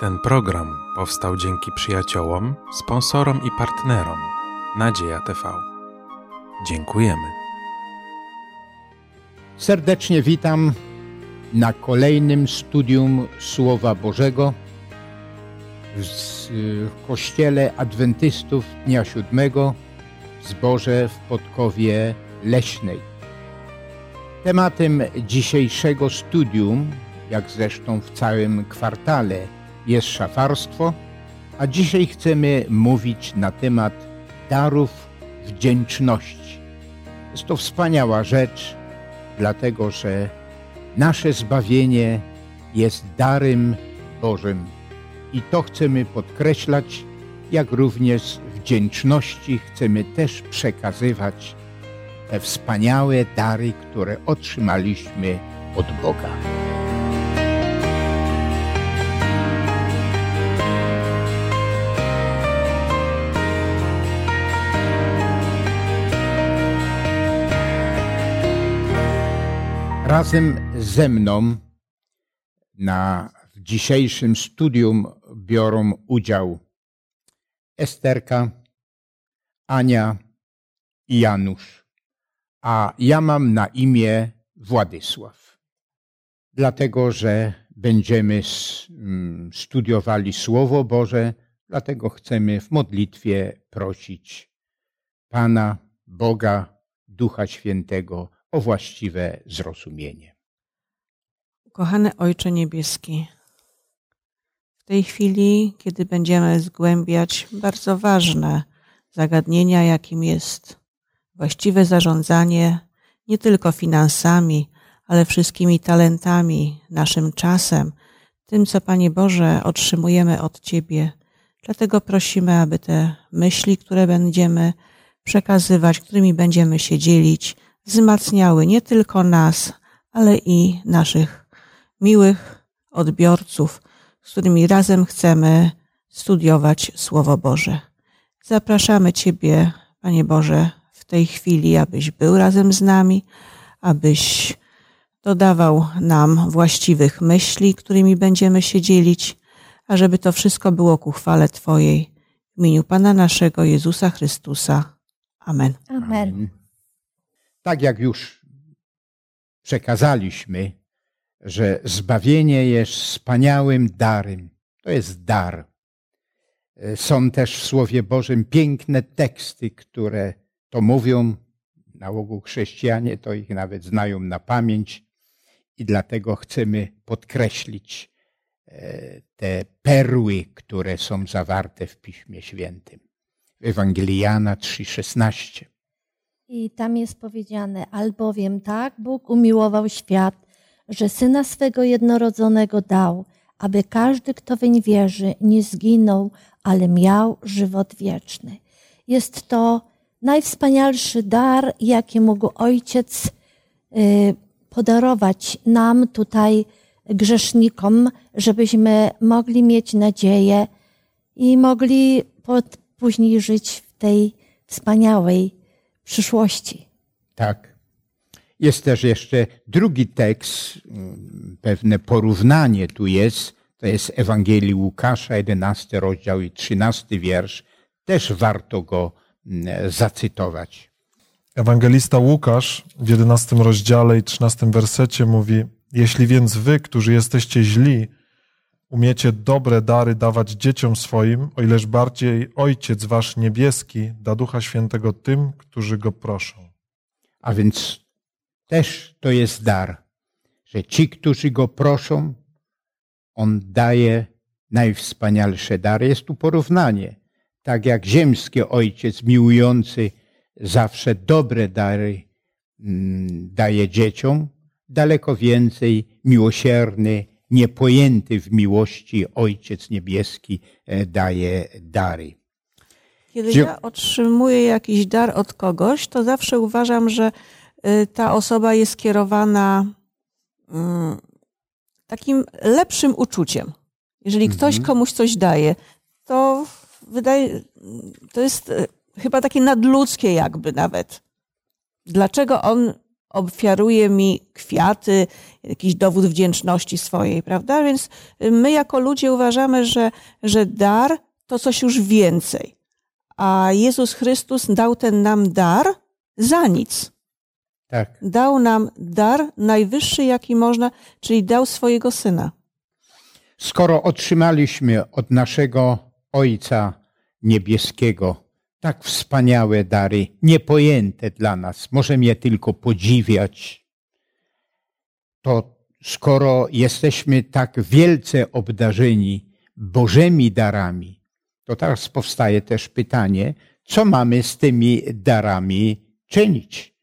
Ten program powstał dzięki przyjaciołom, sponsorom i partnerom Nadzieja TV. Dziękujemy. Serdecznie witam na kolejnym studium Słowa Bożego w Kościele Adwentystów Dnia Siódmego w Zborze w Podkowie Leśnej. Tematem dzisiejszego studium, jak zresztą w całym kwartale, jest szafarstwo, a dzisiaj chcemy mówić na temat darów wdzięczności. Jest to wspaniała rzecz, dlatego że nasze zbawienie jest darem Bożym. I to chcemy podkreślać, jak również wdzięczności chcemy też przekazywać te wspaniałe dary, które otrzymaliśmy od Boga. Razem ze mną na w dzisiejszym studium biorą udział Esterka, Ania i Janusz, a ja mam na imię Władysław. Dlatego, że będziemy mm, studiowali Słowo Boże, dlatego chcemy w modlitwie prosić Pana, Boga, Ducha Świętego o właściwe zrozumienie. Kochany Ojcze Niebieski, w tej chwili, kiedy będziemy zgłębiać bardzo ważne zagadnienia, jakim jest właściwe zarządzanie nie tylko finansami, ale wszystkimi talentami, naszym czasem, tym, co Panie Boże otrzymujemy od Ciebie. Dlatego prosimy, aby te myśli, które będziemy przekazywać, którymi będziemy się dzielić, wzmacniały nie tylko nas, ale i naszych miłych odbiorców, z którymi razem chcemy studiować Słowo Boże. Zapraszamy Ciebie, Panie Boże, w tej chwili, abyś był razem z nami, abyś dodawał nam właściwych myśli, którymi będziemy się dzielić, a żeby to wszystko było ku chwale Twojej. W imieniu Pana naszego Jezusa Chrystusa. Amen. Amen. Tak jak już przekazaliśmy, że zbawienie jest wspaniałym darem. To jest dar. Są też w Słowie Bożym piękne teksty, które to mówią. Na ogół chrześcijanie to ich nawet znają na pamięć i dlatego chcemy podkreślić e, te perły, które są zawarte w Piśmie Świętym. W Ewangelii Jana 3,16. I tam jest powiedziane, albowiem tak Bóg umiłował świat, że Syna swego jednorodzonego dał, aby każdy, kto weń wierzy, nie zginął, ale miał żywot wieczny. Jest to najwspanialszy dar, jaki mógł Ojciec y, podarować nam tutaj, grzesznikom, żebyśmy mogli mieć nadzieję i mogli później żyć w tej wspaniałej przyszłości. Tak. Jest też jeszcze drugi tekst, pewne porównanie tu jest. To jest Ewangelii Łukasza, 11 rozdział i 13 wiersz. Też warto go zacytować. Ewangelista Łukasz w 11 rozdziale i 13 wersecie mówi: Jeśli więc wy, którzy jesteście źli, umiecie dobre dary dawać dzieciom swoim, o ileż bardziej Ojciec wasz niebieski da Ducha Świętego tym, którzy go proszą. A więc też to jest dar, że ci, którzy go proszą, on daje najwspanialsze dary. Jest tu porównanie. Tak jak ziemski ojciec miłujący zawsze dobre dary mm, daje dzieciom, daleko więcej miłosierny, niepojęty w miłości Ojciec Niebieski e, daje dary. Kiedy ja otrzymuję jakiś dar od kogoś, to zawsze uważam, że y, ta osoba jest kierowana mm, takim lepszym uczuciem. Jeżeli ktoś mhm. komuś coś daje, to wydaje, to jest y, chyba takie nadludzkie jakby nawet. Dlaczego on ofiaruje mi kwiaty, jakiś dowód wdzięczności swojej, prawda? Więc my jako ludzie uważamy, że, że dar to coś już więcej. A Jezus Chrystus dał ten nam dar za nic. Tak. Dał nam dar najwyższy, jaki można, czyli dał swojego syna. Skoro otrzymaliśmy od naszego Ojca Niebieskiego tak wspaniałe dary, niepojęte dla nas, możemy je tylko podziwiać, to skoro jesteśmy tak wielce obdarzeni Bożymi darami, to teraz powstaje też pytanie, co mamy z tymi darami czynić?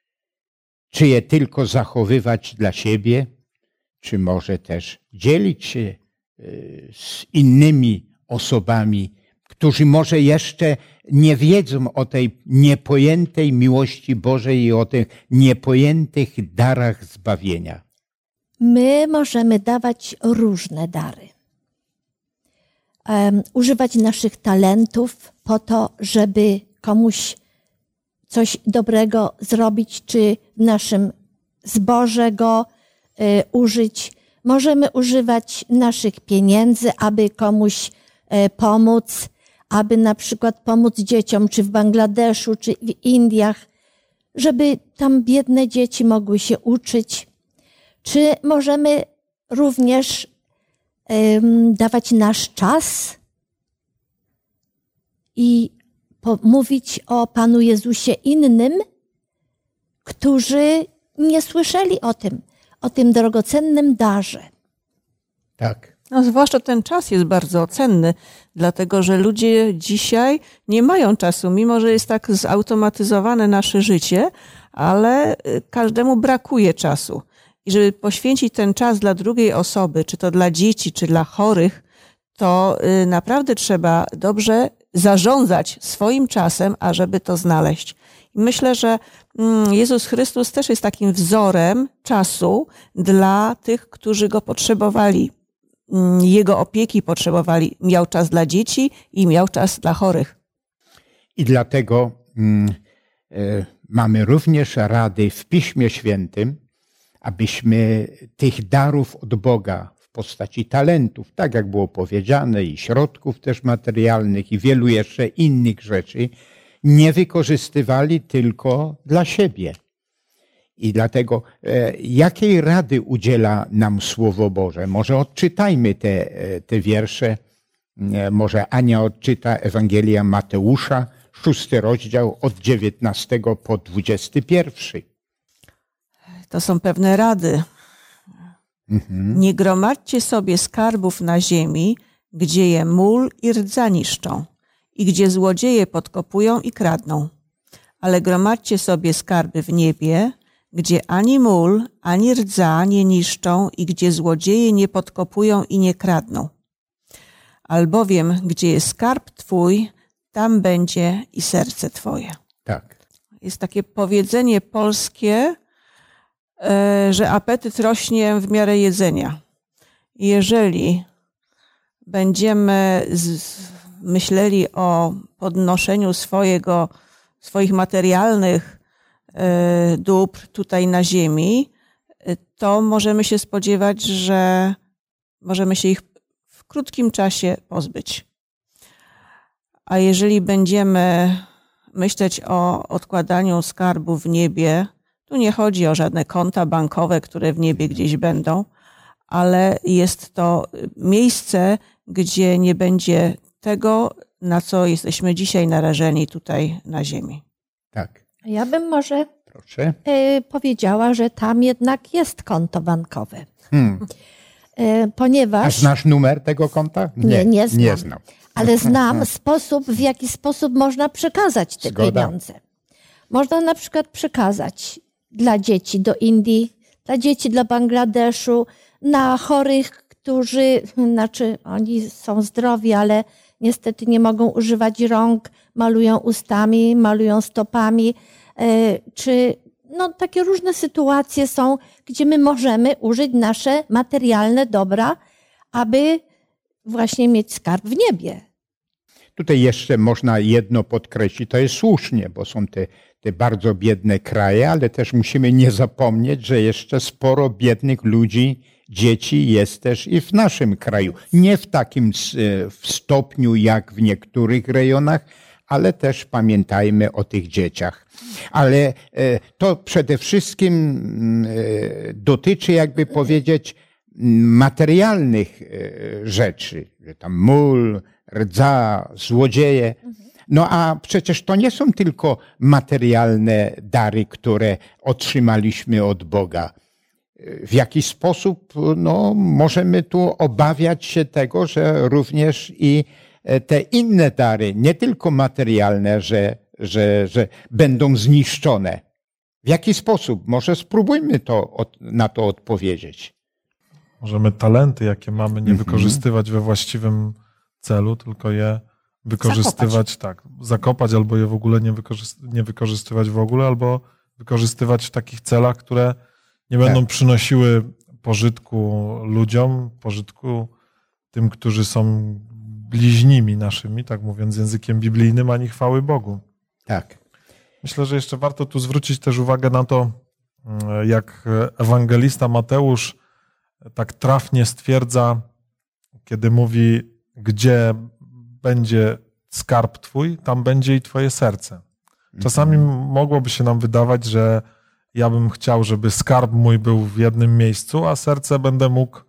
Czy je tylko zachowywać dla siebie, czy może też dzielić się y, z innymi osobami, którzy może jeszcze nie wiedzą o tej niepojętej miłości Bożej i o tych niepojętych darach zbawienia. My możemy dawać różne dary. Um, używać naszych talentów po to, żeby komuś coś dobrego zrobić, czy w naszym zboże go y, użyć. Możemy używać naszych pieniędzy, aby komuś y, pomóc, aby na przykład pomóc dzieciom, czy w Bangladeszu, czy w Indiach, żeby tam biedne dzieci mogły się uczyć. Czy możemy również um, dawać nasz czas i mówić o Panu Jezusie innym, którzy nie słyszeli o tym, o tym drogocennym darze. Tak. No, zwłaszcza ten czas jest bardzo cenny, dlatego że ludzie dzisiaj nie mają czasu, mimo że jest tak zautomatyzowane nasze życie, ale y, każdemu brakuje czasu. I żeby poświęcić ten czas dla drugiej osoby, czy to dla dzieci, czy dla chorych, to y, naprawdę trzeba dobrze zarządzać swoim czasem, ażeby to znaleźć. I myślę, że mm, Jezus Chrystus też jest takim wzorem czasu dla tych, którzy go potrzebowali. Mm, jego opieki potrzebowali. Miał czas dla dzieci i miał czas dla chorych. I dlatego mm, y, mamy również rady w Piśmie Świętym, abyśmy tych darów od Boga postaci talentów, tak jak było powiedziane, i środków też materialnych, i wielu jeszcze innych rzeczy, nie wykorzystywali tylko dla siebie. I dlatego, e, jakiej rady udziela nam Słowo Boże? Może odczytajmy te, e, te wiersze. E, może Ania odczyta Ewangelia Mateusza, szósty rozdział od 19 po 21. To są pewne rady, Mhm. Nie gromadźcie sobie skarbów na ziemi, gdzie je mól i rdza niszczą i gdzie złodzieje podkopują i kradną. Ale gromadźcie sobie skarby w niebie, gdzie ani mól, ani rdza nie niszczą i gdzie złodzieje nie podkopują i nie kradną. Albowiem, gdzie jest skarb Twój, tam będzie i serce Twoje. Tak. Jest takie powiedzenie polskie, że apetyt rośnie w miarę jedzenia. Jeżeli będziemy myśleli o podnoszeniu swojego, swoich materialnych e, dóbr tutaj na ziemi, e, to możemy się spodziewać, że możemy się ich w krótkim czasie pozbyć. A jeżeli będziemy myśleć o odkładaniu skarbu w niebie, tu nie chodzi o żadne konta bankowe, które w niebie gdzieś będą, ale jest to miejsce, gdzie nie będzie tego, na co jesteśmy dzisiaj narażeni tutaj na Ziemi. Tak. Ja bym może Proszę. Y, powiedziała, że tam jednak jest konto bankowe. Hmm. Y, ponieważ. A znasz numer tego konta? Nie, nie, znam. Nie znam. Ale znam sposób, w jaki sposób można przekazać te Zgoda. pieniądze. Można na przykład przekazać dla dzieci do Indii, dla dzieci do Bangladeszu, na chorych, którzy, znaczy oni są zdrowi, ale niestety nie mogą używać rąk, malują ustami, malują stopami, e, czy no, takie różne sytuacje są, gdzie my możemy użyć nasze materialne dobra, aby właśnie mieć skarb w niebie. Tutaj jeszcze można jedno podkreślić, to jest słusznie, bo są te te bardzo biedne kraje, ale też musimy nie zapomnieć, że jeszcze sporo biednych ludzi, dzieci jest też i w naszym kraju. Nie w takim w stopniu jak w niektórych rejonach, ale też pamiętajmy o tych dzieciach. Ale e, to przede wszystkim e, dotyczy, jakby powiedzieć, materialnych e, rzeczy, że tam mól, rdza, złodzieje. No a przecież to nie są tylko materialne dary, które otrzymaliśmy od Boga. W jaki sposób no, możemy tu obawiać się tego, że również i E, te inne dary, nie tylko materialne, że, że, że będą zniszczone. W jaki sposób? Może spróbujmy to, na to odpowiedzieć. Możemy talenty, jakie mamy, nie mhm. wykorzystywać we właściwym celu, tylko je wykorzystywać, zakopać. tak, zakopać albo je w ogóle nie, nie wykorzystywać w ogóle, albo wykorzystywać w takich celach, które nie będą tak. przynosiły pożytku ludziom, pożytku tym, którzy są bliźnimi naszymi, tak mówiąc językiem biblijnym, ani chwały Bogu. Tak. Myślę, że jeszcze warto tu zwrócić też uwagę na to, mm, jak ewangelista Mateusz tak trafnie stwierdza, kiedy mówi, gdzie będzie skarb Twój, tam będzie i Twoje serce. Czasami mhm. mogłoby się nam wydawać, że ja bym chciał, żeby skarb mój był w jednym miejscu, a serce będę mógł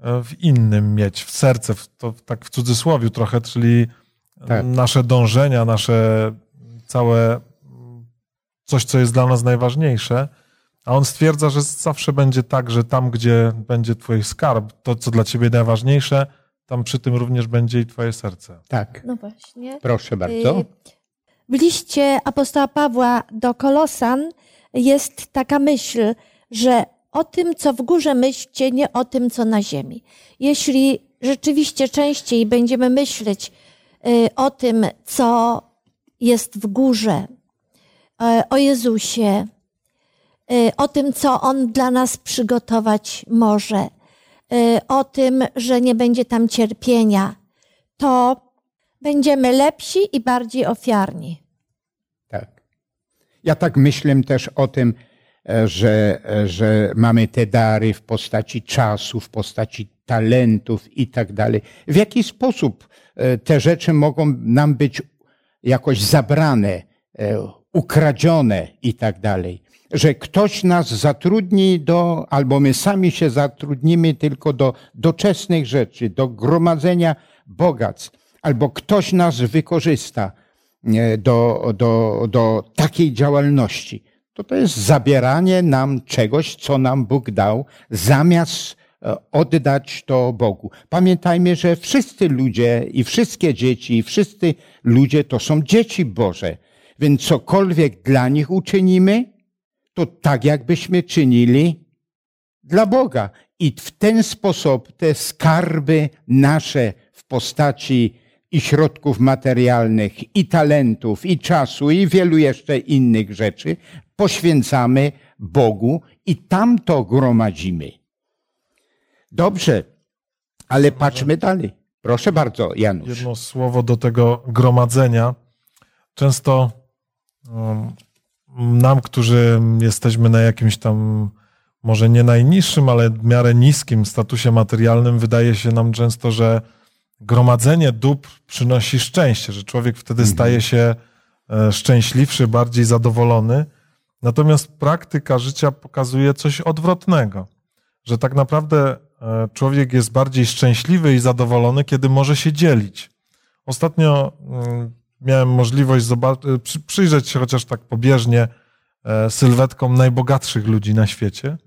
E, w innym mieć, w serce, w, to tak w cudzysłowie trochę, czyli tak. nasze dążenia, nasze całe coś, co jest dla nas najważniejsze. A on stwierdza, że zawsze będzie tak, że tam, gdzie będzie Twój skarb, to, co dla Ciebie najważniejsze, tam przy tym również będzie i Twoje serce. Tak. No właśnie. Proszę bardzo. Y, w liście apostoła Pawła do Kolosan jest taka myśl, że o tym, co w górze myślcie, nie o tym, co na ziemi. Jeśli rzeczywiście częściej będziemy myśleć y, o tym, co jest w górze, y, o Jezusie, o tym, co On dla nas przygotować może, o tym, że nie będzie tam cierpienia, to będziemy lepsi i bardziej ofiarni. Tak. Ja tak myślę też o tym, E, że, e, że mamy te dary w postaci czasu, w postaci talentów i tak dalej. W jaki sposób e, te rzeczy mogą nam być jakoś zabrane, ukradzione i tak dalej? Że ktoś nas zatrudni do, albo my sami się zatrudnimy tylko do doczesnych rzeczy, do gromadzenia bogactw, albo ktoś nas wykorzysta do, do, do takiej działalności to to jest zabieranie nam czegoś, co nam Bóg dał, zamiast e, oddać to Bogu. Pamiętajmy, że wszyscy ludzie i wszystkie dzieci i wszyscy ludzie to są dzieci Boże. Więc cokolwiek dla nich uczynimy, to tak jakbyśmy czynili dla Boga. I w ten sposób te skarby nasze w postaci i środków materialnych, i talentów, i czasu, i wielu jeszcze innych rzeczy poświęcamy Bogu i tam to gromadzimy. Dobrze, ale patrzmy dalej. Proszę bardzo, Janusz. Jedno słowo do tego gromadzenia. Często um, nam, którzy jesteśmy na jakimś tam, może nie najniższym, ale w miarę niskim statusie materialnym, wydaje się nam często, że gromadzenie dóbr przynosi szczęście, że człowiek wtedy mhm. staje się e, szczęśliwszy, bardziej zadowolony. Natomiast praktyka życia pokazuje coś odwrotnego, że tak naprawdę e, człowiek jest bardziej szczęśliwy i zadowolony, kiedy może się dzielić. Ostatnio mm, miałem możliwość e, przyjrzeć się chociaż tak pobieżnie sylwetkom najbogatszych ludzi na świecie.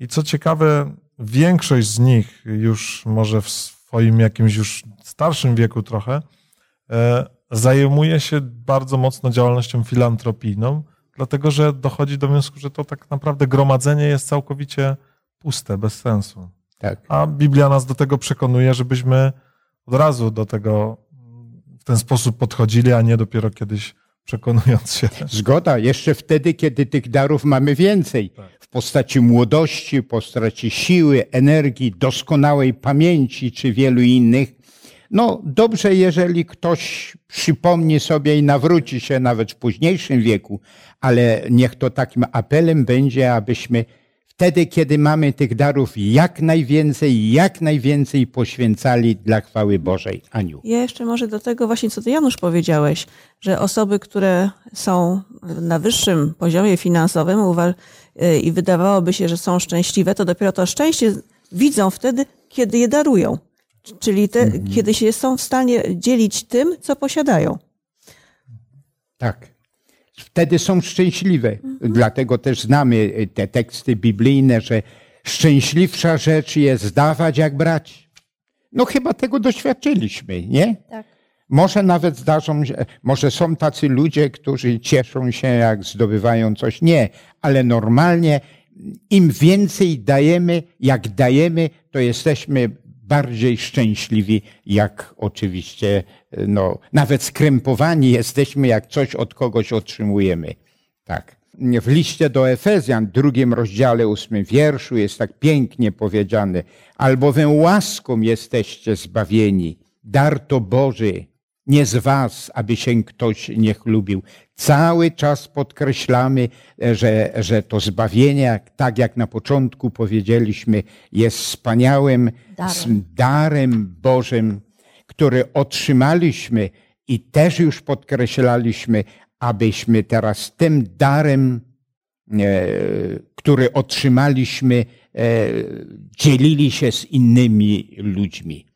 I co ciekawe, większość z nich już może w swoim jakimś już starszym wieku trochę, e, zajmuje się bardzo mocno działalnością filantropijną, dlatego że dochodzi do wniosku, że to tak naprawdę gromadzenie jest całkowicie puste, bez sensu. Tak. A Biblia nas do tego przekonuje, żebyśmy od razu do tego w ten sposób podchodzili, a nie dopiero kiedyś przekonując się. Zgoda, jeszcze wtedy, kiedy tych darów mamy więcej. Tak. W postaci młodości, w postaci siły, energii, doskonałej pamięci czy wielu innych. No dobrze, jeżeli ktoś przypomni sobie i nawróci się nawet w późniejszym wieku, ale niech to takim apelem będzie, abyśmy wtedy, kiedy mamy tych darów jak najwięcej, jak najwięcej poświęcali dla chwały Bożej. Aniu. Ja jeszcze może do tego właśnie, co ty Janusz powiedziałeś, że osoby, które są na wyższym poziomie finansowym i wydawałoby się, że są szczęśliwe, to dopiero to szczęście widzą wtedy, kiedy je darują. Czyli te, mhm. kiedy się są w stanie dzielić tym, co posiadają. Tak. Wtedy są szczęśliwe. Mhm. Dlatego też znamy te teksty biblijne, że szczęśliwsza rzecz jest dawać jak brać. No chyba tego doświadczyliśmy, nie? Tak. Może nawet zdarzą się, może są tacy ludzie, którzy cieszą się, jak zdobywają coś. Nie, ale normalnie im więcej dajemy, jak dajemy, to jesteśmy bardziej szczęśliwi, jak oczywiście, no, nawet skrępowani jesteśmy, jak coś od kogoś otrzymujemy. Tak. W liście do Efezjan, drugim rozdziale, ósmym wierszu jest tak pięknie powiedziane, albowiem łaską jesteście zbawieni, dar to Boży, nie z was, aby się ktoś nie chlubił. Cały czas podkreślamy, że, że to zbawienie, tak jak na początku powiedzieliśmy, jest wspaniałym darem, darem Bożym, który otrzymaliśmy i też już podkreślaliśmy, abyśmy teraz tym darem, e, który otrzymaliśmy, e, dzielili się z innymi ludźmi.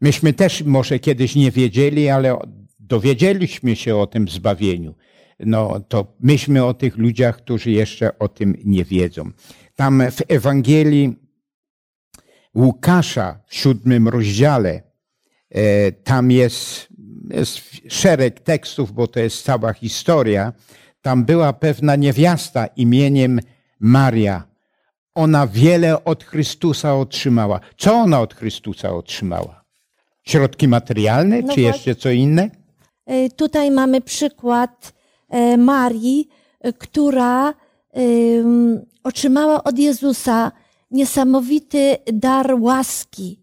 Myśmy też może kiedyś nie wiedzieli, ale dowiedzieliśmy się o tym zbawieniu. No to myśmy o tych ludziach, którzy jeszcze o tym nie wiedzą. Tam w Ewangelii Łukasza w siódmym rozdziale, e, tam jest, jest szereg tekstów, bo to jest cała historia. Tam była pewna niewiasta imieniem Maria. Ona wiele od Chrystusa otrzymała. Co ona od Chrystusa otrzymała? Środki materialne, no czy jeszcze co inne? E, tutaj mamy przykład e, Marii, e, która otrzymała od Jezusa niesamowity dar łaski,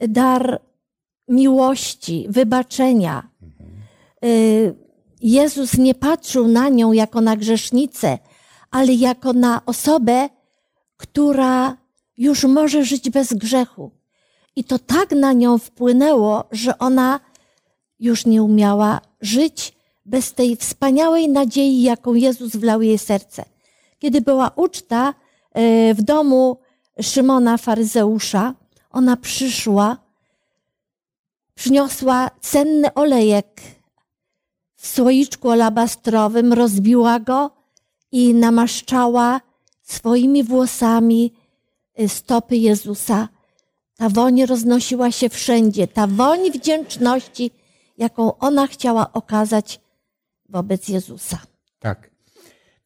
dar miłości, wybaczenia. Jezus nie patrzył na nią jako na grzesznicę, ale jako na osobę, która już może żyć bez grzechu. I to tak na nią wpłynęło, że ona już nie umiała żyć bez tej wspaniałej nadziei, jaką Jezus wlał jej serce. Kiedy była uczta e, w domu Szymona Faryzeusza, ona przyszła, przyniosła cenny olejek w słoiczku alabastrowym, rozbiła go i namaszczała swoimi włosami e, stopy Jezusa. Ta woń roznosiła się wszędzie, ta woń wdzięczności, jaką ona chciała okazać wobec Jezusa. Tak.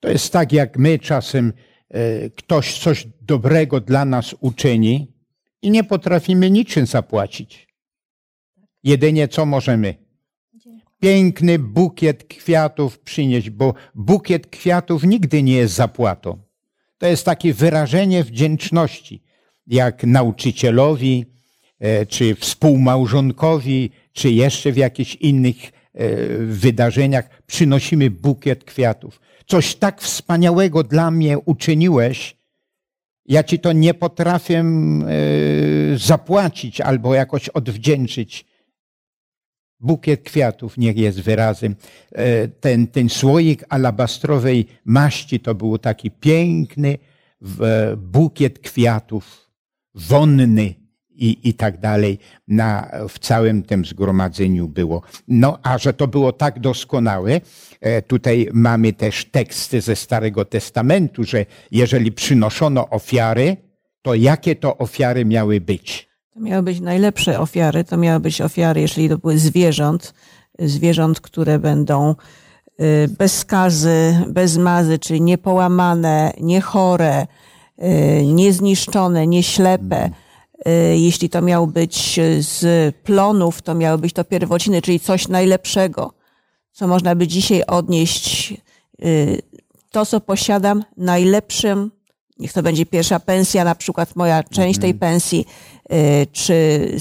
To jest tak, jak my czasem e, ktoś coś dobrego dla nas uczyni i nie potrafimy niczym zapłacić. Jedynie co możemy? Piękny bukiet kwiatów przynieść, bo bukiet kwiatów nigdy nie jest zapłatą. To jest takie wyrażenie wdzięczności jak nauczycielowi, czy współmałżonkowi, czy jeszcze w jakichś innych e, wydarzeniach przynosimy bukiet kwiatów. Coś tak wspaniałego dla mnie uczyniłeś, ja ci to nie potrafię e, zapłacić albo jakoś odwdzięczyć. Bukiet kwiatów niech jest wyrazem. Ten, ten słoik alabastrowej maści to był taki piękny bukiet kwiatów wonny i, i tak dalej na, w całym tym zgromadzeniu było. No, a że to było tak doskonałe, e, tutaj mamy też teksty ze Starego Testamentu, że jeżeli przynoszono ofiary, to jakie to ofiary miały być? To miały być najlepsze ofiary, to miały być ofiary, jeżeli to były zwierząt, zwierząt, które będą y, bez skazy, bez mazy, czyli niepołamane, niechore, Y, niezniszczone, nieślepe. Y, jeśli to miał być z plonów, to miały być to pierwociny, czyli coś najlepszego, co można by dzisiaj odnieść. Y, to, co posiadam, najlepszym, niech to będzie pierwsza pensja, na przykład moja część tej mhm. pensji, czy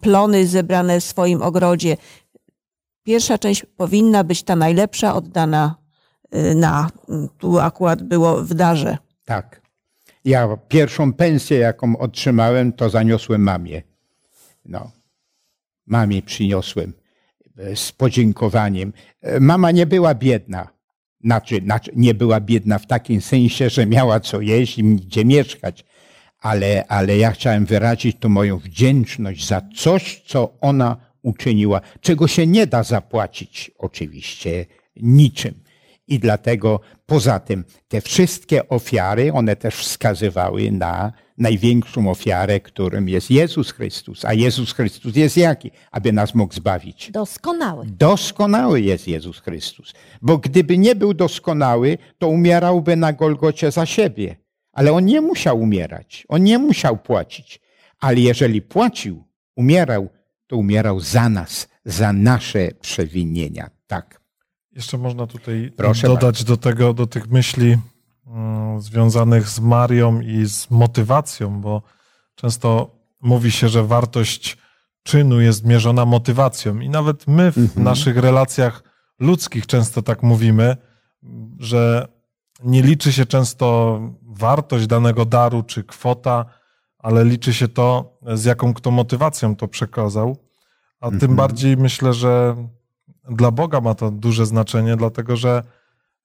plony zebrane w swoim ogrodzie. Pierwsza część powinna być ta najlepsza, oddana na, tu akurat było w darze. Tak. Ja pierwszą pensję, jaką otrzymałem, to zaniosłem mamie. No. Mamie przyniosłem e, z podziękowaniem. E, Mama nie była biedna. Znaczy, znaczy, nie była biedna w takim sensie, że miała co jeść i gdzie mieszkać. Ale, ale ja chciałem wyrazić tu moją wdzięczność za coś, co ona uczyniła, czego się nie da zapłacić oczywiście niczym. I dlatego poza tym te wszystkie ofiary, one też wskazywały na największą ofiarę, którym jest Jezus Chrystus. A Jezus Chrystus jest jaki? Aby nas mógł zbawić. Doskonały. Doskonały jest Jezus Chrystus. Bo gdyby nie był doskonały, to umierałby na Golgocie za siebie. Ale on nie musiał umierać. On nie musiał płacić. Ale jeżeli płacił, umierał, to umierał za nas, za nasze przewinienia. Tak. Jeszcze można tutaj Proszę dodać do tego, do tych myśli mm, związanych z Marią i z motywacją, bo często mówi się, że wartość czynu jest mierzona motywacją i nawet my w Mhm. naszych relacjach ludzkich często tak mówimy, że nie liczy się często wartość danego daru czy kwota, ale liczy się to, z jaką kto motywacją to przekazał. A tym Mhm. bardziej myślę, że dla Boga ma to duże znaczenie, dlatego że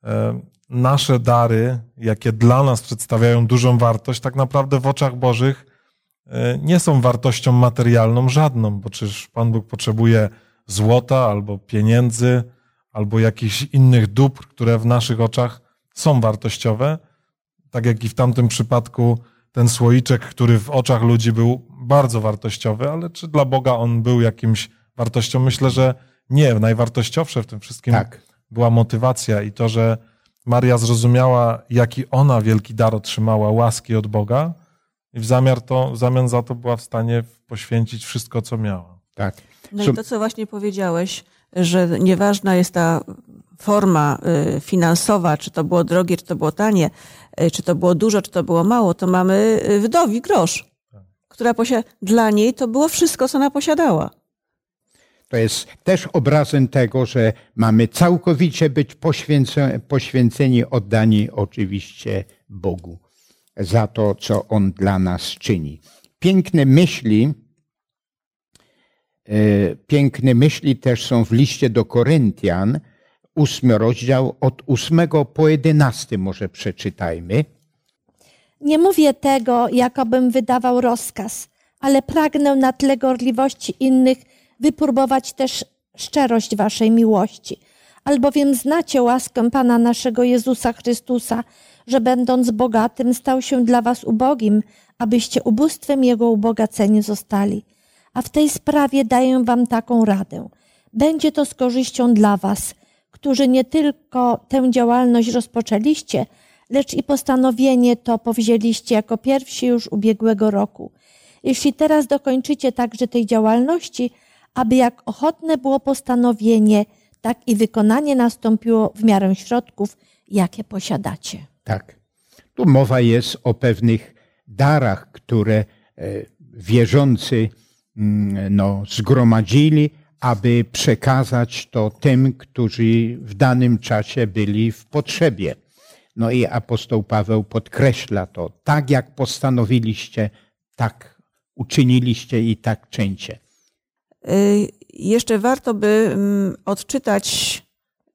e, nasze dary, jakie dla nas przedstawiają dużą wartość, tak naprawdę w oczach Bożych e, nie są wartością materialną żadną, bo czyż Pan Bóg potrzebuje złota albo pieniędzy, albo jakichś innych dóbr, które w naszych oczach są wartościowe. Tak jak i w tamtym przypadku ten słoiczek, który w oczach ludzi był bardzo wartościowy, ale czy dla Boga on był jakimś wartością? Myślę, że nie. Najwartościowsze w tym wszystkim Tak. była motywacja i to, że Maria zrozumiała, jaki ona wielki dar otrzymała, łaski od Boga i w, zamiar to, w zamian za to była w stanie poświęcić wszystko, co miała. Tak. No i to, co właśnie powiedziałeś, że nieważna jest ta forma y, finansowa, czy to było drogie, czy to było tanie, y, czy to było dużo, czy to było mało, to mamy y, wdowi grosz, która posia- dla niej to było wszystko, co ona posiadała. To jest też obrazem tego, że mamy całkowicie być poświęceni, oddani oczywiście Bogu za to, co On dla nas czyni. Piękne myśli, e, piękne myśli też są w liście do Koryntian, ósmy rozdział, od ósmego po jedenasty może przeczytajmy. Nie mówię tego, jakobym wydawał rozkaz, ale pragnę na tle gorliwości innych wypróbować też szczerość waszej miłości. Albowiem znacie łaskę Pana naszego Jezusa Chrystusa, że będąc bogatym stał się dla was ubogim, abyście ubóstwem Jego ubogaceni zostali. A w tej sprawie daję wam taką radę. Będzie to z korzyścią dla was, którzy nie tylko tę działalność rozpoczęliście, lecz i postanowienie to powzięliście jako pierwsi już ubiegłego roku. Jeśli teraz dokończycie także tej działalności, aby jak ochotne było postanowienie, tak i wykonanie nastąpiło w miarę środków, jakie posiadacie. Tak. Tu mowa jest o pewnych darach, które e, wierzący mm, no, zgromadzili, aby przekazać to tym, którzy w danym czasie byli w potrzebie. No i apostoł Paweł podkreśla to. Tak jak postanowiliście, tak uczyniliście i tak czyńcie. Y, Jeszcze warto by mm, odczytać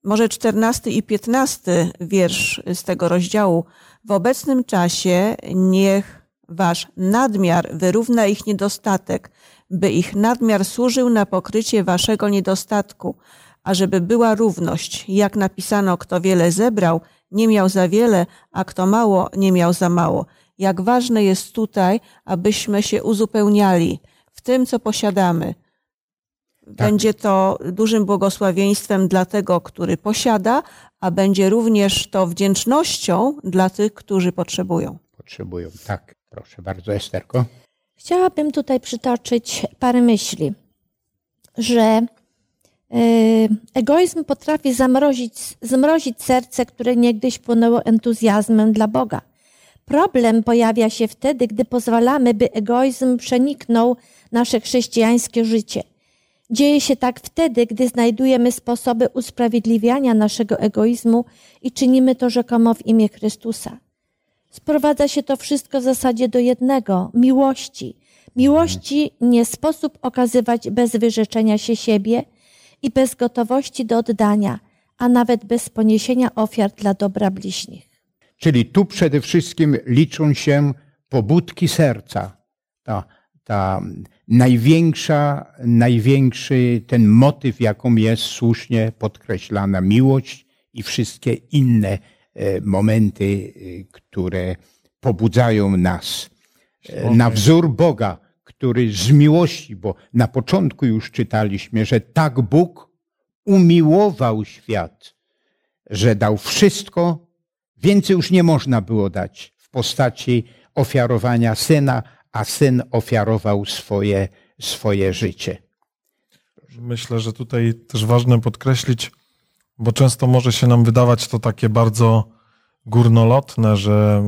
może 14 i 15 wiersz z tego rozdziału. W obecnym czasie niech wasz nadmiar wyrówna ich niedostatek, by ich nadmiar służył na pokrycie waszego niedostatku, a żeby była równość. Jak napisano, kto wiele zebrał, nie miał za wiele, a kto mało, nie miał za mało. Jak ważne jest tutaj, abyśmy się uzupełniali w tym, co posiadamy. Będzie to dużym błogosławieństwem dla tego, który posiada, a będzie również to wdzięcznością dla tych, którzy potrzebują. Potrzebują. Tak. Proszę bardzo, Esterko. Chciałabym tutaj przytoczyć parę myśli, że y, egoizm potrafi zamrozić, zmrozić serce, które niegdyś płonęło entuzjazmem dla Boga. Problem pojawia się wtedy, gdy pozwalamy, by egoizm przeniknął nasze chrześcijańskie życie. Dzieje się tak wtedy, gdy znajdujemy sposoby usprawiedliwiania naszego egoizmu i czynimy to rzekomo w imię Chrystusa. Sprowadza się to wszystko w zasadzie do jednego miłości. Miłości nie sposób okazywać bez wyrzeczenia się siebie i bez gotowości do oddania, a nawet bez poniesienia ofiar dla dobra bliźnich. Czyli tu przede wszystkim liczą się pobudki serca. Ta, ta największa, największy ten motyw, jaką jest słusznie podkreślana miłość i wszystkie inne e, momenty, e, które pobudzają nas e, na wzór Boga, który z miłości, bo na początku już czytaliśmy, że tak Bóg umiłował świat, że dał wszystko, więcej już nie można było dać w postaci ofiarowania syna, a syn ofiarował swoje, swoje życie. Myślę, że tutaj też ważne podkreślić, bo często może się nam wydawać to takie bardzo górnolotne, że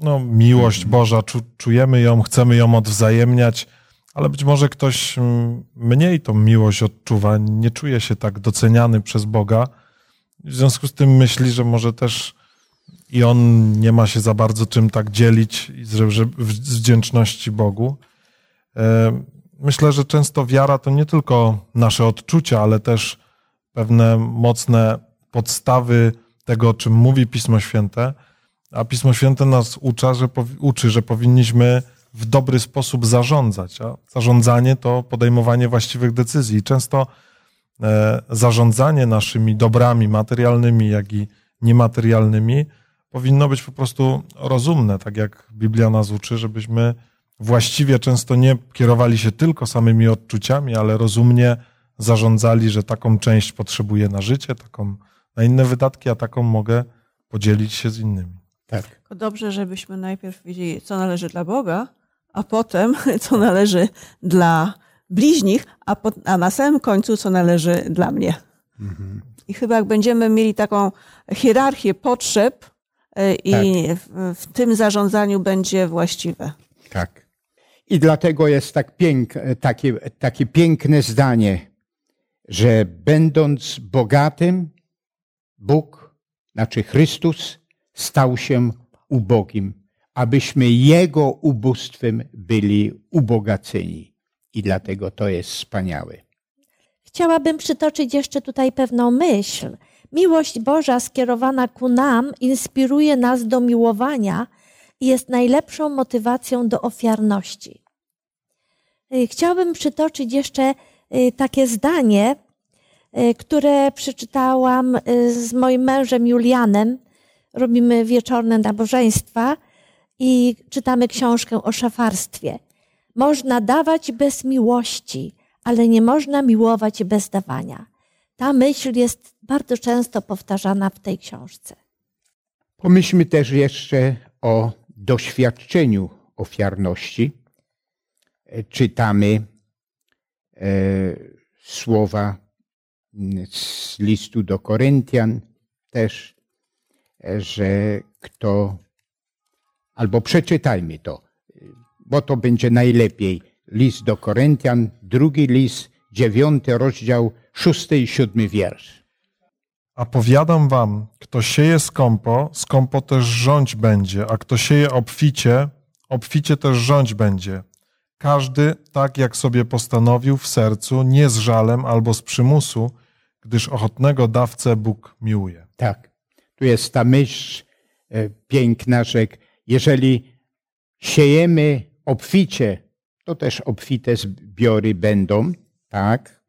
no, miłość Boża, czujemy ją, chcemy ją odwzajemniać, ale być może ktoś mm, mniej tą miłość odczuwa, nie czuje się tak doceniany przez Boga. W związku z tym myśli, że może też i on nie ma się za bardzo czym tak dzielić z wdzięczności Bogu. E, myślę, że często wiara to nie tylko nasze odczucia, ale też pewne mocne podstawy tego, o czym mówi Pismo Święte. A Pismo Święte nas ucza, że, uczy, że powinniśmy w dobry sposób zarządzać. A zarządzanie to podejmowanie właściwych decyzji. I często e, zarządzanie naszymi dobrami materialnymi, jak i niematerialnymi powinno być po prostu rozumne, tak jak Biblia nas uczy, żebyśmy właściwie często nie kierowali się tylko samymi odczuciami, ale rozumnie zarządzali, że taką część potrzebuję na życie, taką na inne wydatki, a taką mogę podzielić się z innymi. Tak. dobrze, żebyśmy najpierw wiedzieli, co należy dla Boga, a potem, co należy dla bliźnich, a, po, a na samym końcu, co należy dla mnie. Mhm. I chyba jak będziemy mieli taką hierarchię potrzeb, i tak. w, w, tym zarządzaniu będzie właściwe. Tak. I dlatego jest tak pięk, takie, takie piękne zdanie, że będąc bogatym, Bóg, znaczy Chrystus, stał się ubogim abyśmy Jego ubóstwem byli ubogaceni. I dlatego to jest wspaniałe. Chciałabym przytoczyć jeszcze tutaj pewną myśl. Miłość Boża skierowana ku nam inspiruje nas do miłowania i jest najlepszą motywacją do ofiarności. Y, chciałabym przytoczyć jeszcze y, takie zdanie, y, które przeczytałam z moim mężem Julianem. Robimy wieczorne nabożeństwa i czytamy książkę o szafarstwie. Można dawać bez miłości, ale nie można miłować bez dawania. Ta myśl jest bardzo często powtarzana w tej książce. Pomyślmy też jeszcze o doświadczeniu ofiarności. Czytamy e, słowa z listu do Koryntian też, że kto Albo przeczytajmy to, bo to będzie najlepiej. List do Koryntian, drugi list, dziewiąty rozdział, szósty i siódmy wiersz. A powiadam wam, kto sieje skąpo, skąpo też rządź będzie, a kto sieje obficie, obficie też rządź będzie. Każdy tak, jak sobie postanowił w sercu, nie z żalem albo z przymusu, gdyż ochotnego dawcę Bóg miłuje. Tak. Tu jest ta myśl e, piękna, że jeżeli siejemy obficie, to też obfite zbiory będą, tak?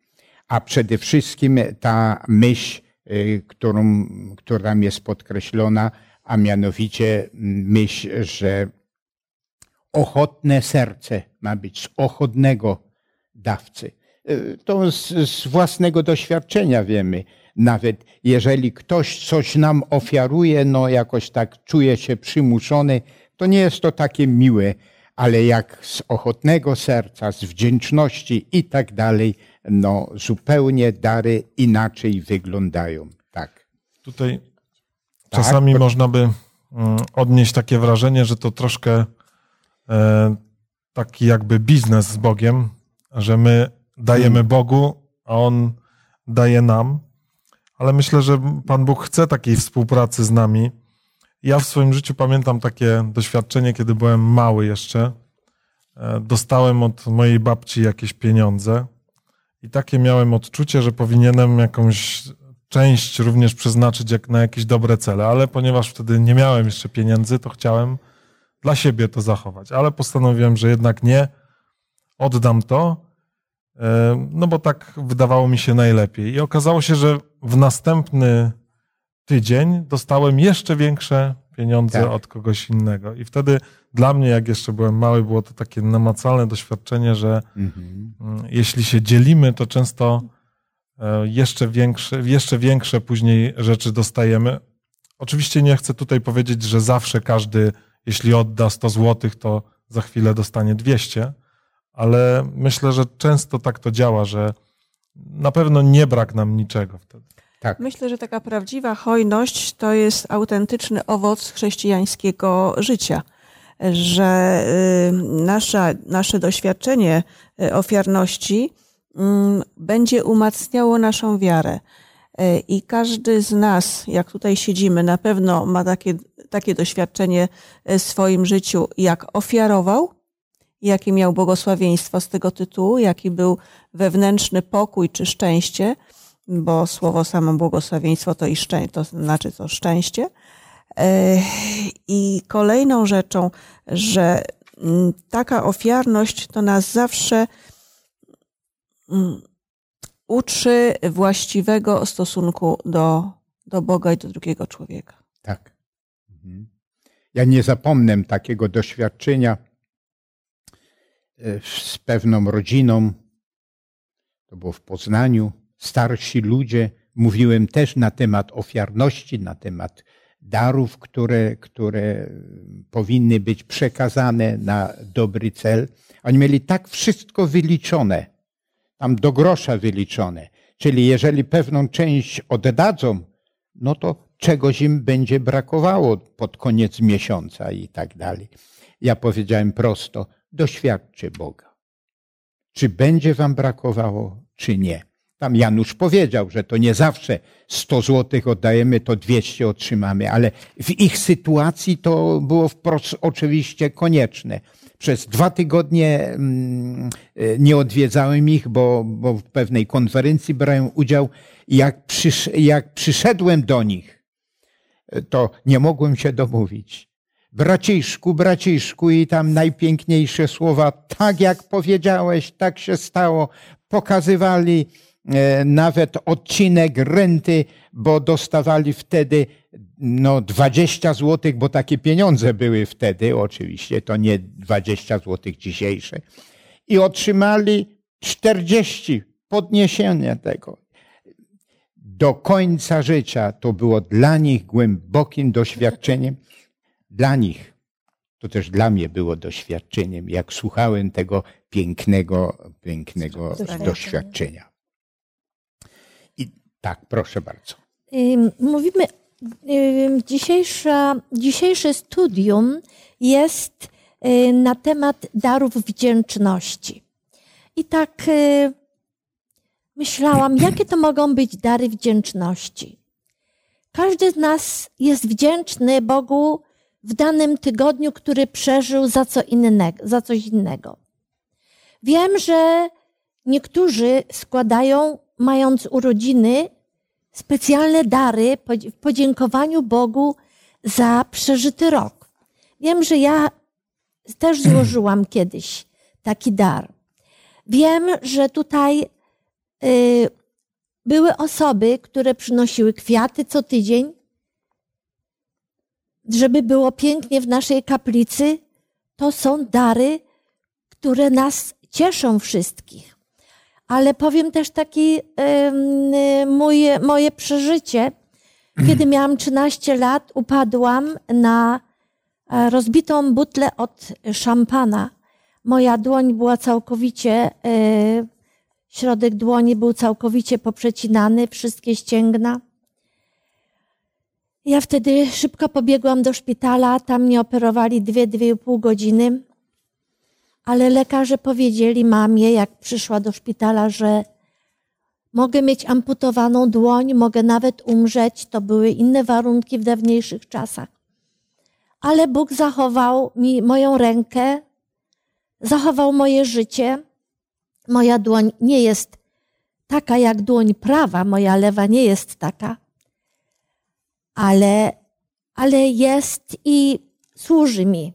A przede wszystkim ta myśl, y, którą, która tam jest podkreślona, a mianowicie myśl, że ochotne serce ma być z ochotnego dawcy. Y, to z, z własnego doświadczenia wiemy. Nawet jeżeli ktoś coś nam ofiaruje, no jakoś tak czuje się przymuszony, to nie jest to takie miłe, ale jak z ochotnego serca, z wdzięczności i tak dalej, no zupełnie dary inaczej wyglądają. Tak. Tutaj tak, czasami można by mm, odnieść takie wrażenie, że to troszkę e, taki jakby biznes z Bogiem, że my dajemy Bogu, a On daje nam. Ale myślę, że Pan Bóg chce takiej współpracy z nami. Ja w swoim życiu pamiętam takie doświadczenie, kiedy byłem mały jeszcze. E, dostałem od mojej babci jakieś pieniądze i takie miałem odczucie, że powinienem jakąś część również przeznaczyć jak na jakieś dobre cele, ale ponieważ wtedy nie miałem jeszcze pieniędzy, to chciałem dla siebie to zachować. Ale postanowiłem, że jednak nie, oddam to, e, no bo tak wydawało mi się najlepiej. I okazało się, że w następny tydzień dostałem jeszcze większe pieniądze tak. od kogoś innego. I wtedy dla mnie, jak jeszcze byłem mały, było to takie namacalne doświadczenie, że mhm. Mm, jeśli się dzielimy, to często e, jeszcze większe, jeszcze większe później rzeczy dostajemy. Oczywiście nie chcę tutaj powiedzieć, że zawsze każdy, jeśli odda 100 zł, to za chwilę dostanie 200, ale myślę, że często tak to działa, że na pewno nie brak nam niczego wtedy. Tak. Myślę, że taka prawdziwa hojność to jest autentyczny owoc chrześcijańskiego życia. Że y, nasza, nasze doświadczenie y, ofiarności mm, będzie umacniało naszą wiarę. Y, I każdy z nas, jak tutaj siedzimy, na pewno ma takie, takie doświadczenie w swoim życiu, jak ofiarował, jakie miał błogosławieństwo z tego tytułu, jaki był wewnętrzny pokój czy szczęście bo słowo samo błogosławieństwo to i szczęście, to znaczy to szczęście. E, I kolejną rzeczą, że mm, taka ofiarność to nas zawsze mm, uczy właściwego stosunku do, do Boga i do drugiego człowieka. Tak. Mhm. Ja nie zapomnę takiego doświadczenia e, z pewną rodziną. To było w Poznaniu starsi ludzie. Mówiłem też na temat ofiarności, na temat darów, które, które powinny być przekazane na dobry cel. Oni mieli tak wszystko wyliczone, tam do grosza wyliczone. Czyli jeżeli pewną część oddadzą, no to czegoś im będzie brakowało pod koniec miesiąca i tak dalej. Ja powiedziałem prosto, doświadczy Boga. Czy będzie wam brakowało, czy nie. Tam Janusz powiedział, że to nie zawsze 100 złotych oddajemy, to 200 otrzymamy, ale w ich sytuacji to było wprost oczywiście konieczne. Przez dwa tygodnie mm, e, nie odwiedzałem ich, bo, bo w pewnej konferencji brałem udział jak, przysz, jak przyszedłem do nich, e, to nie mogłem się domówić. Braciszku, braciszku, i tam najpiękniejsze słowa, tak jak powiedziałeś, tak się stało. Pokazywali nawet odcinek renty, bo dostawali wtedy no 20 złotych, bo takie pieniądze były wtedy, oczywiście, to nie 20 złotych dzisiejsze. I otrzymali 40 podniesienia tego. Do końca życia to było dla nich głębokim doświadczeniem. Dla nich, to też dla mnie było doświadczeniem, jak słuchałem tego pięknego, pięknego doświadczenia. Tak, proszę bardzo. Mówimy, dzisiejsza, dzisiejsze studium jest na temat darów wdzięczności. I tak y, myślałam, jakie to mogą być dary wdzięczności. Każdy z nas jest wdzięczny Bogu w danym tygodniu, który przeżył za, co za coś innego. Wiem, że niektórzy składają mając urodziny, specjalne dary w podziękowaniu Bogu za przeżyty rok. Wiem, że ja też złożyłam kiedyś taki dar. Wiem, że tutaj y, były osoby, które przynosiły kwiaty co tydzień, żeby było pięknie w naszej kaplicy. To są dary, które nas cieszą wszystkich ale powiem też taki mój, moje przeżycie. Kiedy miałam 13 lat, upadłam na e, rozbitą butlę od szampana. Moja dłoń była całkowicie, e, środek dłoni był całkowicie poprzecinany, wszystkie ścięgna. Ja wtedy szybko pobiegłam do szpitala, tam mnie operowali dwie, dwie i pół godziny. Ale lekarze powiedzieli mamie, jak przyszła do szpitala, że mogę mieć amputowaną dłoń, mogę nawet umrzeć. To były inne warunki w dawniejszych czasach. Ale Bóg zachował mi moją rękę, zachował moje życie. Moja dłoń nie jest taka jak dłoń prawa, moja lewa nie jest taka, ale, ale jest i służy mi.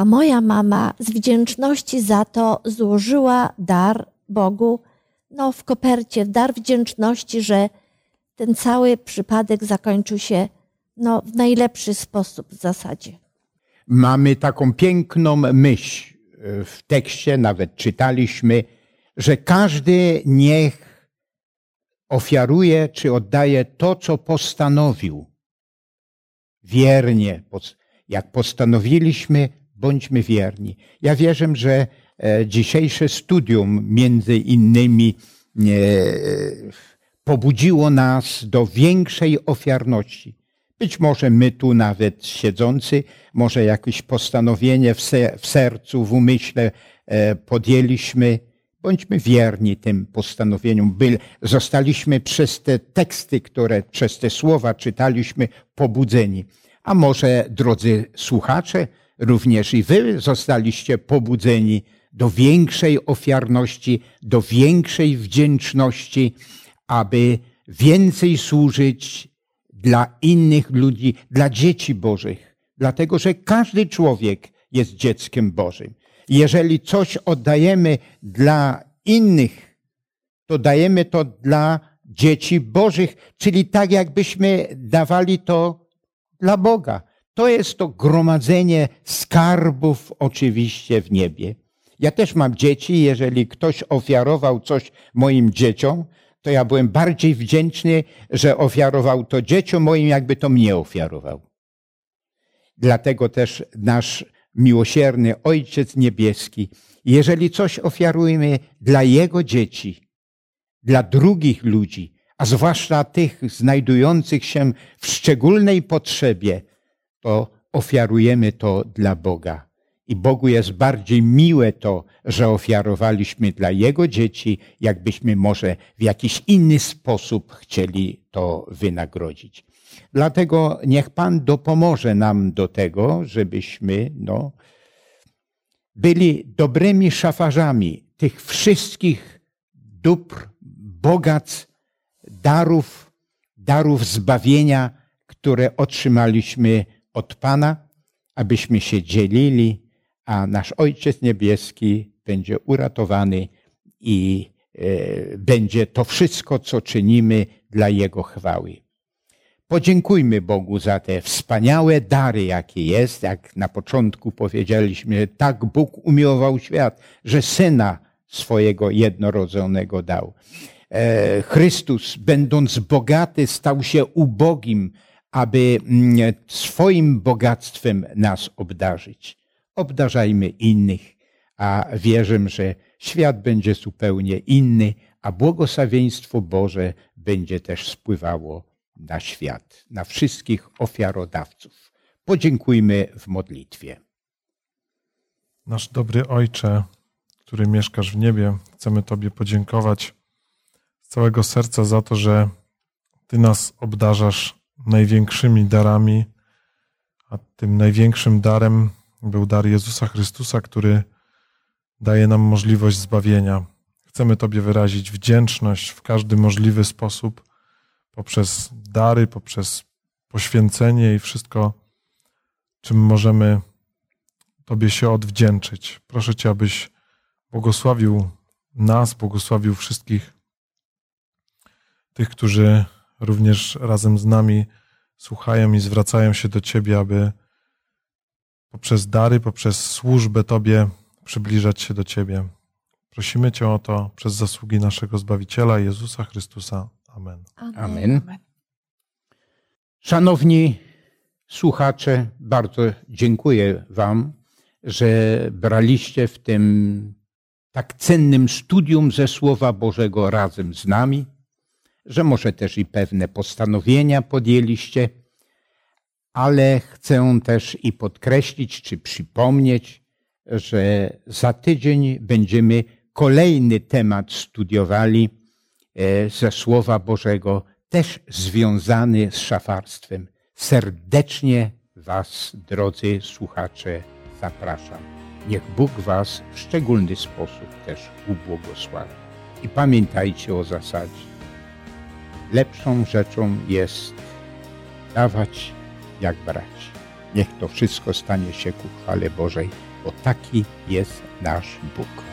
A moja mama z wdzięczności za to złożyła dar Bogu, no w kopercie, dar wdzięczności, że ten cały przypadek zakończył się no, w najlepszy sposób w zasadzie. Mamy taką piękną myśl e, w tekście, nawet czytaliśmy, że każdy niech ofiaruje czy oddaje to, co postanowił. Wiernie, jak postanowiliśmy, bądźmy wierni. Ja wierzę, że e, dzisiejsze studium między innymi e, pobudziło nas do większej ofiarności. Być może my tu nawet siedzący, może jakieś postanowienie w sercu, w umyśle e, podjęliśmy. Bądźmy wierni tym postanowieniom. By, zostaliśmy przez te teksty, które, przez te słowa czytaliśmy, pobudzeni. A może, drodzy słuchacze, również i wy zostaliście pobudzeni do większej ofiarności, do większej wdzięczności, aby więcej służyć dla innych ludzi, dla dzieci Bożych, dlatego że każdy człowiek jest dzieckiem Bożym. Jeżeli coś oddajemy dla innych, to dajemy to dla dzieci Bożych, czyli tak jakbyśmy dawali to dla Boga. To jest to gromadzenie skarbów oczywiście w niebie. Ja też mam dzieci, jeżeli ktoś ofiarował coś moim dzieciom, to ja byłem bardziej wdzięczny, że ofiarował to dzieciom moim, jakby to mnie ofiarował. Dlatego też nasz miłosierny Ojciec Niebieski, jeżeli coś ofiarujemy dla Jego dzieci, dla drugich ludzi, a zwłaszcza tych znajdujących się w szczególnej potrzebie, to ofiarujemy to dla Boga. I Bogu jest bardziej miłe to, że ofiarowaliśmy dla Jego dzieci, jakbyśmy może w jakiś inny sposób chcieli to wynagrodzić. Dlatego niech Pan dopomoże nam do tego, żebyśmy no, byli dobrymi szafarzami tych wszystkich dóbr, bogactw, darów, darów zbawienia, które otrzymaliśmy od Pana, abyśmy się dzielili a nasz Ojciec Niebieski będzie uratowany i e, będzie to wszystko, co czynimy dla Jego chwały. Podziękujmy Bogu za te wspaniałe dary, jakie jest. Jak na początku powiedzieliśmy, tak Bóg umiłował świat, że Syna swojego jednorodzonego dał. E, Chrystus, będąc bogaty, stał się ubogim, aby mm, swoim bogactwem nas obdarzyć obdarzajmy innych, a wierzę, że świat będzie zupełnie inny, a błogosławieństwo Boże będzie też spływało na świat, na wszystkich ofiarodawców. Podziękujmy w modlitwie. Nasz dobry Ojcze, który mieszkasz w niebie, chcemy Tobie podziękować z całego serca za to, że Ty nas obdarzasz największymi darami, a tym największym darem był dar Jezusa Chrystusa, który daje nam możliwość zbawienia. Chcemy Tobie wyrazić wdzięczność w każdy możliwy sposób, poprzez dary, poprzez poświęcenie i wszystko, czym możemy Tobie się odwdzięczyć. Proszę Cię, abyś błogosławił nas, błogosławił wszystkich tych, którzy również razem z nami słuchają i zwracają się do Ciebie, aby poprzez dary, poprzez służbę Tobie przybliżać się do Ciebie. Prosimy Cię o to przez zasługi naszego Zbawiciela Jezusa Chrystusa. Amen. Amen. Amen. Szanowni słuchacze, bardzo dziękuję Wam, że braliście w tym tak cennym studium ze Słowa Bożego razem z nami, że może też i pewne postanowienia podjęliście ale chcę też i podkreślić czy przypomnieć, że za tydzień będziemy kolejny temat studiowali e, ze Słowa Bożego, też związany z szafarstwem. Serdecznie Was, drodzy słuchacze, zapraszam. Niech Bóg Was w szczególny sposób też ubłogosławi. I pamiętajcie o zasadzie. Lepszą rzeczą jest dawać jak brać. Niech to wszystko stanie się ku chwale Bożej, bo taki jest nasz Bóg.